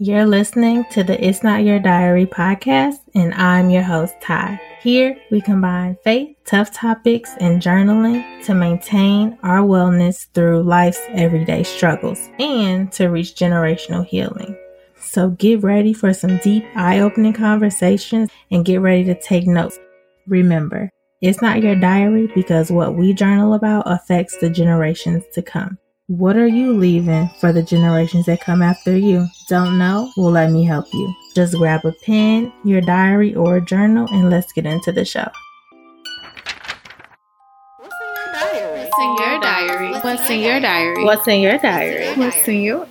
You're listening to the It's Not Your Diary podcast, and I'm your host, Ty. Here, we combine faith, tough topics, and journaling to maintain our wellness through life's everyday struggles and to reach generational healing. So get ready for some deep, eye opening conversations and get ready to take notes. Remember, it's not your diary because what we journal about affects the generations to come. What are you leaving for the generations that come after you? Don't know? Well, let me help you. Just grab a pen, your diary, or a journal, and let's get into the show. What's in my diary? What's in your diary? What's in your diary? What's in your diary? What's in yours?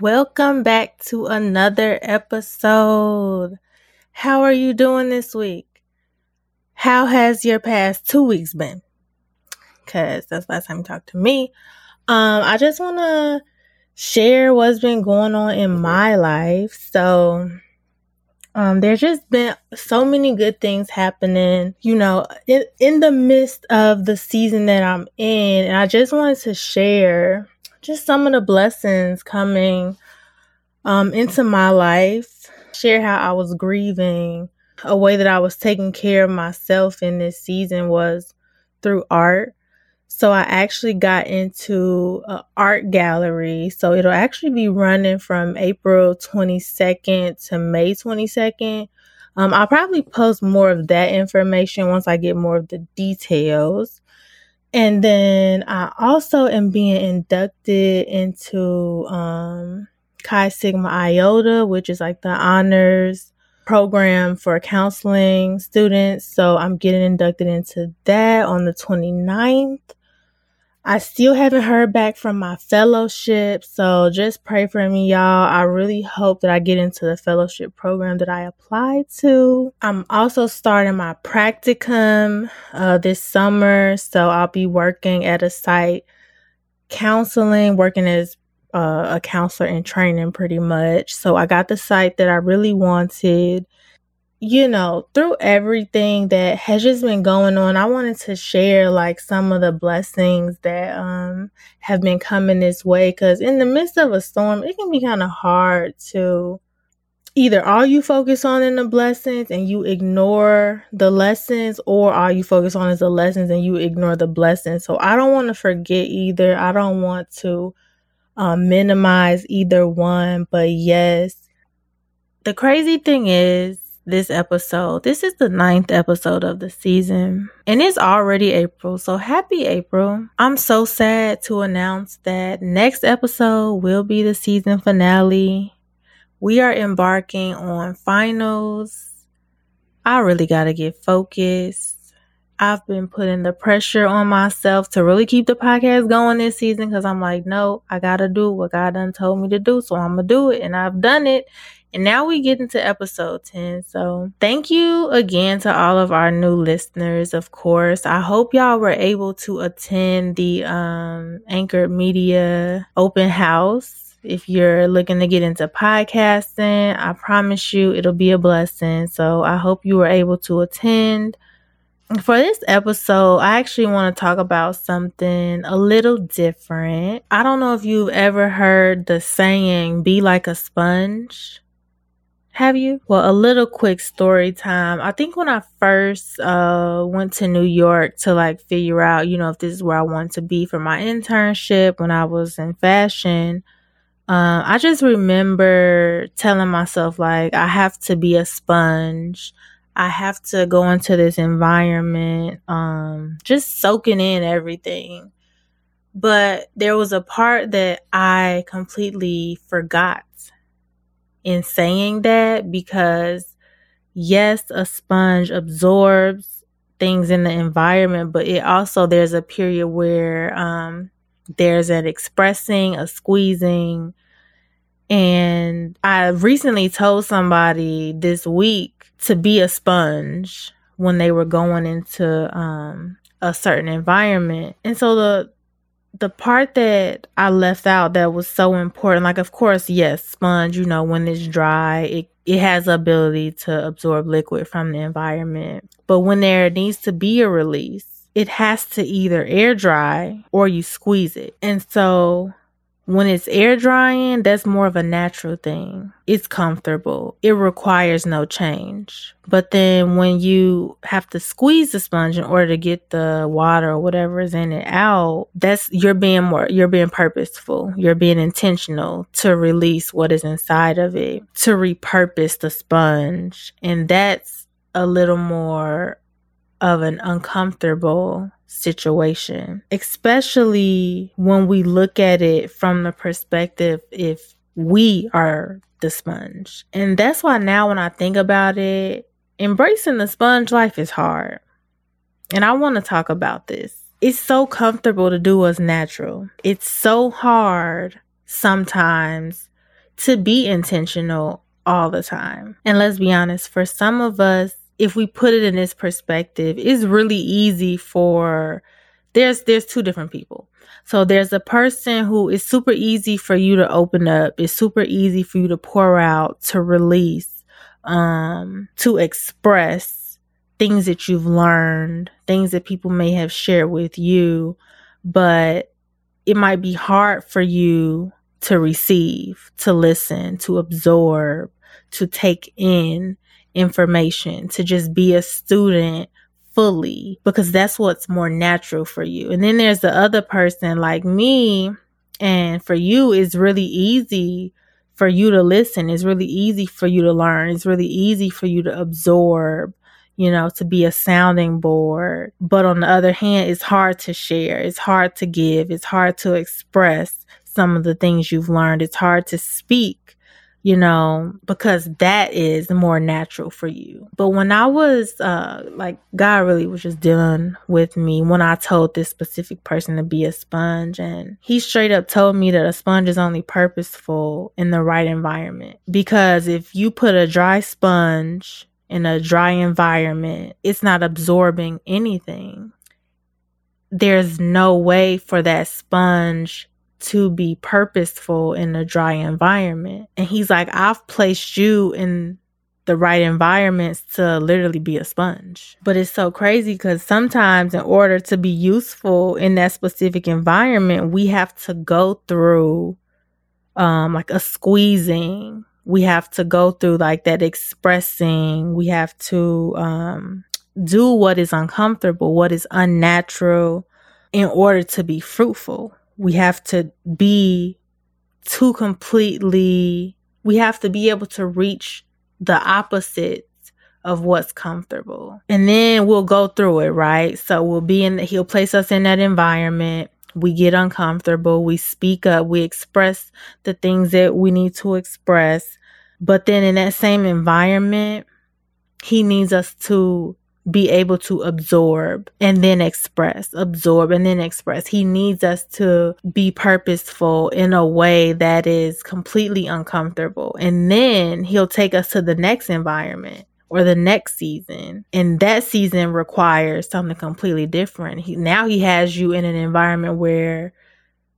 Welcome back to another episode. How are you doing this week? How has your past two weeks been? Because that's the last time you talked to me. Um, I just want to share what's been going on in my life. So, um, there's just been so many good things happening, you know, in, in the midst of the season that I'm in. And I just wanted to share just some of the blessings coming um, into my life, share how I was grieving. A way that I was taking care of myself in this season was through art. So I actually got into an art gallery. So it'll actually be running from April 22nd to May 22nd. Um, I'll probably post more of that information once I get more of the details. And then I also am being inducted into um, Chi Sigma Iota, which is like the honors program for counseling students. So I'm getting inducted into that on the 29th. I still haven't heard back from my fellowship, so just pray for me, y'all. I really hope that I get into the fellowship program that I applied to. I'm also starting my practicum uh, this summer, so I'll be working at a site counseling, working as uh, a counselor in training pretty much. So I got the site that I really wanted you know, through everything that has just been going on, I wanted to share like some of the blessings that um have been coming this way cuz in the midst of a storm, it can be kind of hard to either all you focus on in the blessings and you ignore the lessons or all you focus on is the lessons and you ignore the blessings. So I don't want to forget either. I don't want to um, minimize either one, but yes. The crazy thing is this episode. This is the ninth episode of the season, and it's already April, so happy April. I'm so sad to announce that next episode will be the season finale. We are embarking on finals. I really got to get focused. I've been putting the pressure on myself to really keep the podcast going this season because I'm like, no, I got to do what God done told me to do. So I'm to do it. And I've done it. And now we get into episode 10. So thank you again to all of our new listeners, of course. I hope y'all were able to attend the um, Anchor Media open house. If you're looking to get into podcasting, I promise you it'll be a blessing. So I hope you were able to attend. For this episode, I actually want to talk about something a little different. I don't know if you've ever heard the saying, be like a sponge. Have you? Well, a little quick story time. I think when I first uh, went to New York to like figure out, you know, if this is where I want to be for my internship when I was in fashion, uh, I just remember telling myself, like, I have to be a sponge. I have to go into this environment, um, just soaking in everything. But there was a part that I completely forgot in saying that because yes, a sponge absorbs things in the environment, but it also there's a period where um, there's an expressing, a squeezing. And I recently told somebody this week to be a sponge when they were going into um, a certain environment. And so the the part that I left out that was so important, like of course, yes, sponge, you know, when it's dry, it, it has the ability to absorb liquid from the environment. But when there needs to be a release, it has to either air dry or you squeeze it. And so when it's air drying, that's more of a natural thing. It's comfortable. It requires no change. But then when you have to squeeze the sponge in order to get the water or whatever is in it out, that's you're being more you're being purposeful. You're being intentional to release what is inside of it, to repurpose the sponge. And that's a little more of an uncomfortable situation, especially when we look at it from the perspective if we are the sponge. And that's why now when I think about it, embracing the sponge life is hard. And I want to talk about this. It's so comfortable to do what's natural. It's so hard sometimes to be intentional all the time. And let's be honest, for some of us, if we put it in this perspective, it's really easy for there's there's two different people. So there's a person who is super easy for you to open up. It's super easy for you to pour out, to release, um, to express things that you've learned, things that people may have shared with you, but it might be hard for you to receive, to listen, to absorb, to take in information, to just be a student fully because that's what's more natural for you. And then there's the other person like me, and for you, it's really easy for you to listen. It's really easy for you to learn. It's really easy for you to absorb, you know, to be a sounding board. But on the other hand, it's hard to share. It's hard to give. It's hard to express some of the things you've learned. It's hard to speak you know, because that is more natural for you. But when I was uh like God really was just dealing with me when I told this specific person to be a sponge and he straight up told me that a sponge is only purposeful in the right environment. Because if you put a dry sponge in a dry environment, it's not absorbing anything. There's no way for that sponge to be purposeful in a dry environment. And he's like, I've placed you in the right environments to literally be a sponge. But it's so crazy because sometimes, in order to be useful in that specific environment, we have to go through um, like a squeezing. We have to go through like that expressing. We have to um, do what is uncomfortable, what is unnatural in order to be fruitful we have to be too completely, we have to be able to reach the opposite of what's comfortable. And then we'll go through it, right? So we'll be in, the, he'll place us in that environment. We get uncomfortable. We speak up. We express the things that we need to express. But then in that same environment, he needs us to be able to absorb and then express, absorb and then express. He needs us to be purposeful in a way that is completely uncomfortable. And then he'll take us to the next environment or the next season. And that season requires something completely different. He, now he has you in an environment where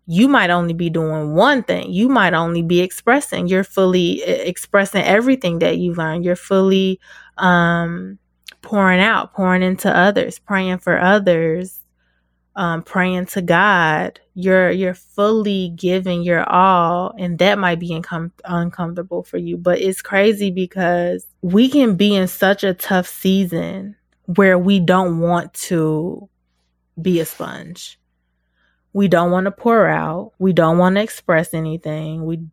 you might only be doing one thing. You might only be expressing. You're fully expressing everything that you learned. You're fully um pouring out, pouring into others, praying for others, um, praying to God. You're you're fully giving your all, and that might be incom- uncomfortable for you. But it's crazy because we can be in such a tough season where we don't want to be a sponge. We don't want to pour out. We don't want to express anything. We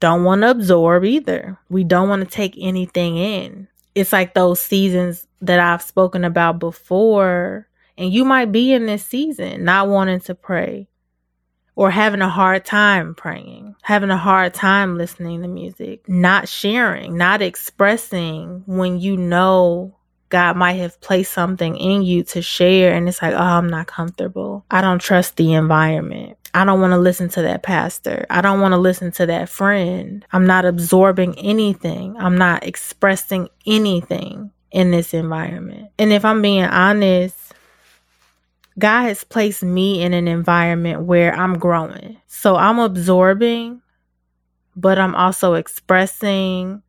don't want to absorb either. We don't want to take anything in it's like those seasons that I've spoken about before. And you might be in this season not wanting to pray or having a hard time praying, having a hard time listening to music, not sharing, not expressing when you know God might have placed something in you to share. And it's like, oh, I'm not comfortable. I don't trust the environment. I don't want to listen to that pastor. I don't want to listen to that friend. I'm not absorbing anything. I'm not expressing anything in this environment. And if I'm being honest, God has placed me in an environment where I'm growing. So I'm absorbing, but I'm also expressing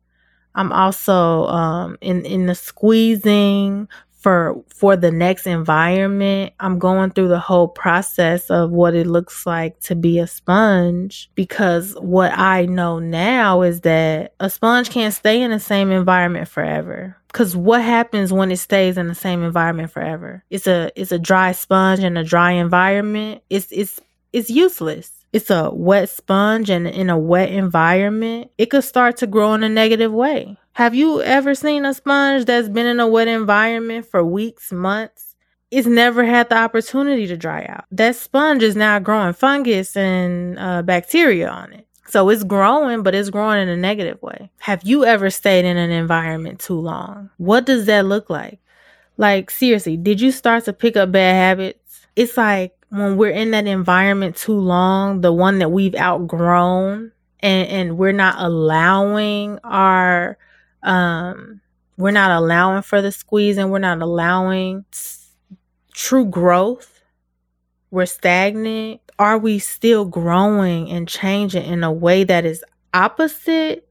I'm also um, in in the squeezing for for the next environment. I'm going through the whole process of what it looks like to be a sponge because what i know now is that a sponge can't stay in the same environment forever. Because what happens when it stays in the same environment forever? It's a it's a dry sponge in a dry environment. It's it's it's useless it's a wet sponge and in a wet environment, it could start to grow in a negative way. Have you ever seen a sponge that's been in a wet environment for weeks, months? It's never had the opportunity to dry out. That sponge is now growing fungus and uh, bacteria on it. So it's growing, but it's growing in a negative way. Have you ever stayed in an environment too long? What does that look like? Like, seriously, did you start to pick up bad habits? It's like when we're in that environment too long, the one that we've outgrown and, and we're not allowing our, um, we're not allowing for the squeeze and we're not allowing true growth. We're stagnant. Are we still growing and changing in a way that is opposite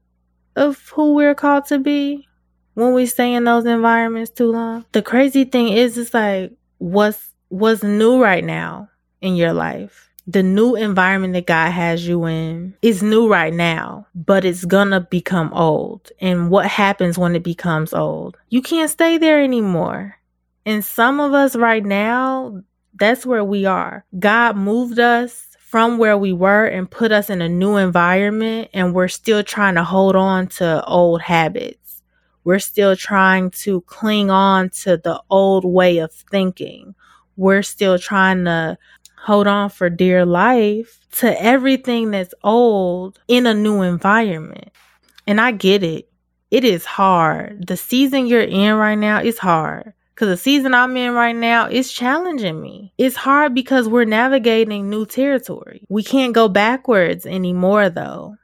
of who we're called to be when we stay in those environments too long? The crazy thing is, it's like, what's what's new right now in your life. The new environment that God has you in is new right now, but it's gonna become old. And what happens when it becomes old? You can't stay there anymore. And some of us right now, that's where we are. God moved us from where we were and put us in a new environment, and we're still trying to hold on to old habits. We're still trying to cling on to the old way of thinking we're still trying to hold on for dear life to everything that's old in a new environment. And I get it. It is hard. The season you're in right now is hard. Cause the season I'm in right now is challenging me. It's hard because we're navigating new territory. We can't go backwards anymore though.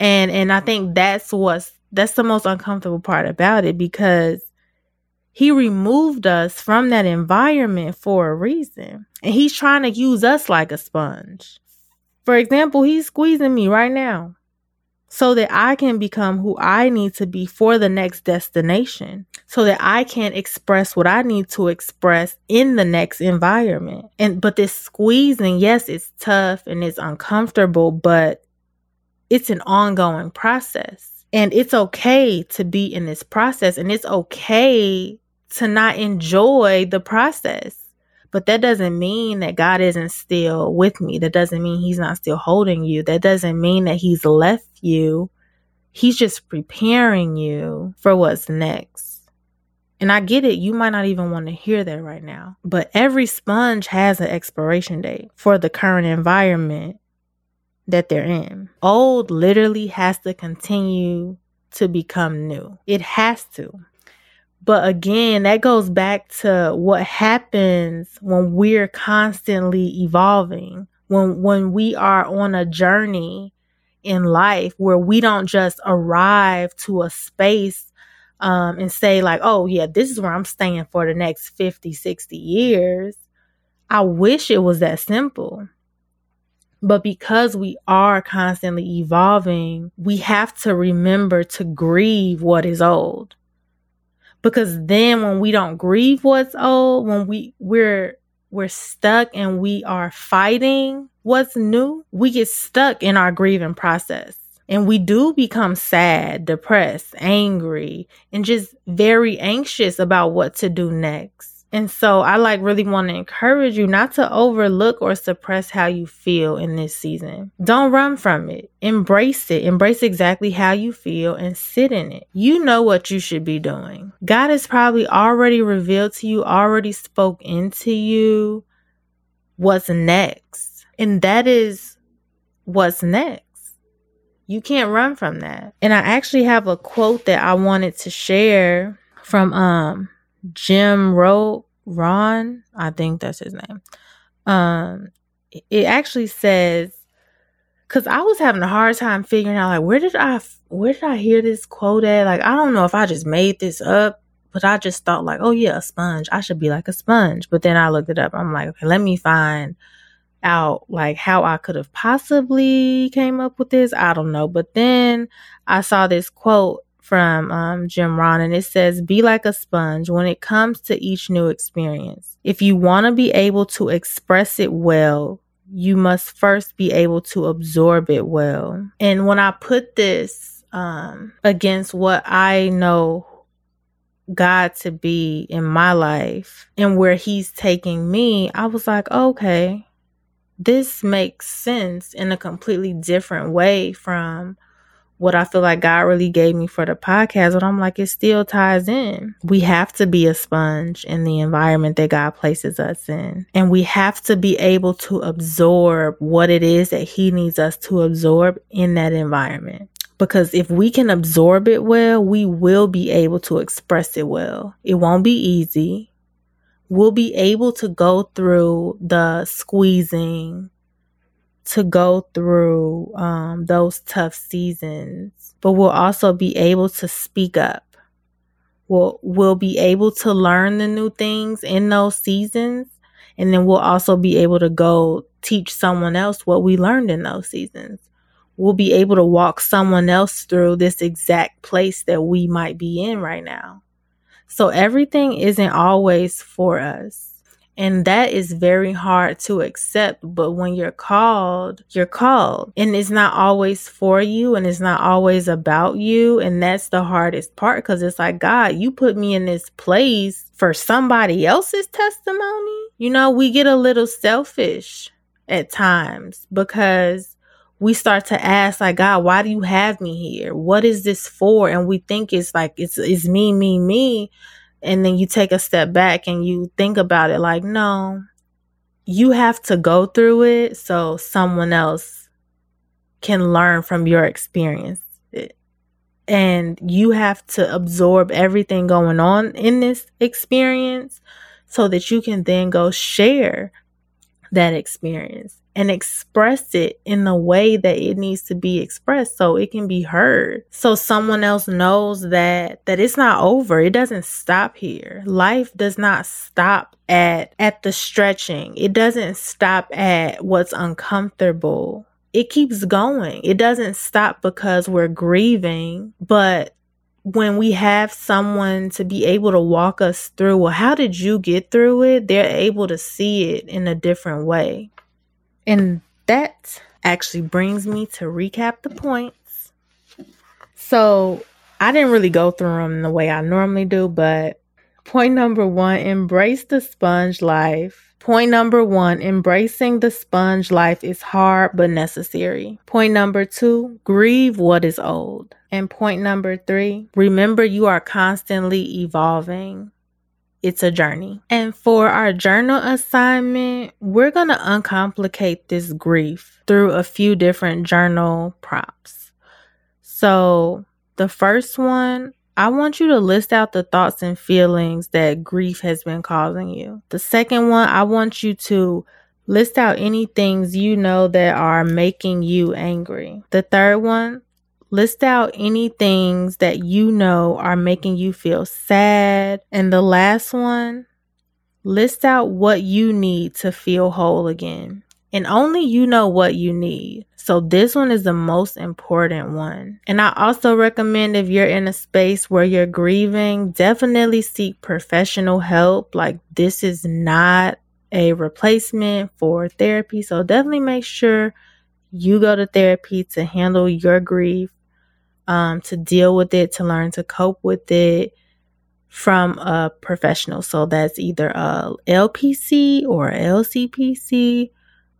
And and I think that's what's that's the most uncomfortable part about it because he removed us from that environment for a reason. And he's trying to use us like a sponge. For example, he's squeezing me right now so that I can become who I need to be for the next destination, so that I can express what I need to express in the next environment. And but this squeezing, yes, it's tough and it's uncomfortable, but it's an ongoing process. And it's okay to be in this process and it's okay to not enjoy the process. But that doesn't mean that God isn't still with me. That doesn't mean He's not still holding you. That doesn't mean that He's left you. He's just preparing you for what's next. And I get it. You might not even want to hear that right now. But every sponge has an expiration date for the current environment that they're in. Old literally has to continue to become new. It has to. But again, that goes back to what happens when we're constantly evolving, when when we are on a journey in life where we don't just arrive to a space um, and say like, "Oh yeah, this is where I'm staying for the next 50, 60 years." I wish it was that simple. But because we are constantly evolving, we have to remember to grieve what is old because then when we don't grieve what's old when we we're we're stuck and we are fighting what's new we get stuck in our grieving process. And we do become sad depressed angry and just very anxious about what to do next and so I like really want to encourage you not to overlook or suppress how you feel in this season. Don't run from it. Embrace it. Embrace exactly how you feel and sit in it. You know what you should be doing. God has probably already revealed to you, already spoke into you what's next. And that is what's next. You can't run from that. And I actually have a quote that I wanted to share from um Jim Rohn, Ron, I think that's his name. Um, it actually says, because I was having a hard time figuring out like where did I where did I hear this quote at? Like I don't know if I just made this up, but I just thought like, oh yeah, a sponge. I should be like a sponge. But then I looked it up. I'm like, okay, let me find out like how I could have possibly came up with this. I don't know. But then I saw this quote from um, Jim Rohn, and it says, Be like a sponge when it comes to each new experience. If you want to be able to express it well, you must first be able to absorb it well. And when I put this um, against what I know God to be in my life and where He's taking me, I was like, okay, this makes sense in a completely different way from what I feel like God really gave me for the podcast, but I'm like, it still ties in. We have to be a sponge in the environment that God places us in. And we have to be able to absorb what it is that He needs us to absorb in that environment. Because if we can absorb it well, we will be able to express it well. It won't be easy. We'll be able to go through the squeezing, to go through um, those tough seasons, but we'll also be able to speak up. We'll, we'll be able to learn the new things in those seasons. And then we'll also be able to go teach someone else what we learned in those seasons. We'll be able to walk someone else through this exact place that we might be in right now. So everything isn't always for us and that is very hard to accept. But when you're called, you're called. And it's not always for you and it's not always about you. And that's the hardest part because it's like, God, you put me in this place for somebody else's testimony. You know, we get a little selfish at times because we start to ask like god why do you have me here what is this for and we think it's like it's it's me me me and then you take a step back and you think about it like, no, you have to go through it so someone else can learn from your experience. And you have to absorb everything going on in this experience so that you can then go share that experience and express it in the way that it needs to be expressed so it can be heard. So someone else knows that that it's not over. It doesn't stop here. Life does not stop at at the stretching. It doesn't stop at what's uncomfortable. It keeps going. It doesn't stop because we're grieving but when we have someone to be able to walk us through, well, how did you get through it? They're able to see it in a different way. And that actually brings me to recap the points. So I didn't really go through them the way I normally do, but point number one embrace the sponge life. Point number one embracing the sponge life is hard but necessary. Point number two grieve what is old. And point number three remember you are constantly evolving it's a journey. And for our journal assignment, we're going to uncomplicate this grief through a few different journal prompts. So, the first one, I want you to list out the thoughts and feelings that grief has been causing you. The second one, I want you to list out any things you know that are making you angry. The third one, List out any things that you know are making you feel sad. And the last one, list out what you need to feel whole again. And only you know what you need. So this one is the most important one. And I also recommend if you're in a space where you're grieving, definitely seek professional help. Like this is not a replacement for therapy. So definitely make sure you go to therapy to handle your grief um, to deal with it, to learn to cope with it from a professional. So that's either a LPC or LCPC.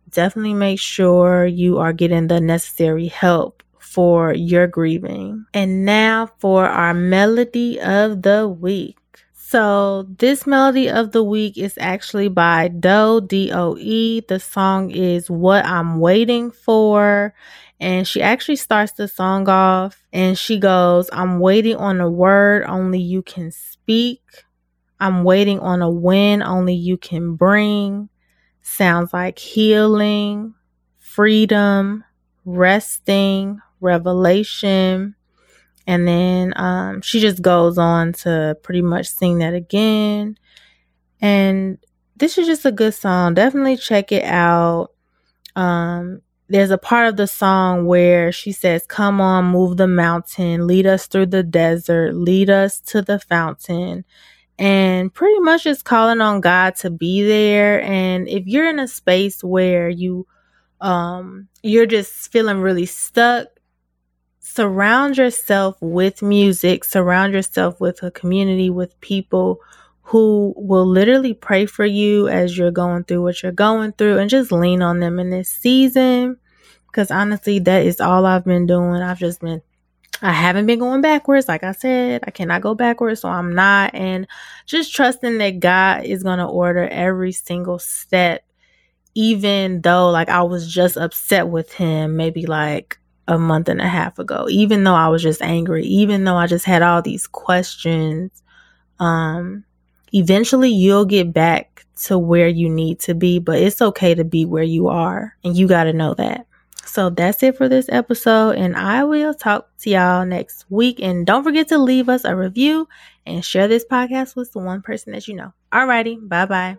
Definitely make sure you are getting the necessary help for your grieving. And now for our melody of the week. So this melody of the week is actually by Doe D O E. The song is What I'm Waiting For. And she actually starts the song off and she goes, I'm waiting on a word only you can speak. I'm waiting on a win only you can bring. Sounds like healing, freedom, resting, revelation. And then um, she just goes on to pretty much sing that again. And this is just a good song. Definitely check it out. Um, there's a part of the song where she says, Come on, move the mountain, lead us through the desert, lead us to the fountain. And pretty much just calling on God to be there. And if you're in a space where you um you're just feeling really stuck, surround yourself with music, surround yourself with a community, with people who will literally pray for you as you're going through what you're going through and just lean on them in this season. Because honestly, that is all I've been doing. I've just been, I haven't been going backwards. Like I said, I cannot go backwards, so I'm not. And just trusting that God is going to order every single step, even though like I was just upset with Him maybe like a month and a half ago, even though I was just angry, even though I just had all these questions. Um, eventually you'll get back to where you need to be, but it's okay to be where you are, and you got to know that. So that's it for this episode, and I will talk to y'all next week. And don't forget to leave us a review and share this podcast with the one person that you know. Alrighty, bye bye.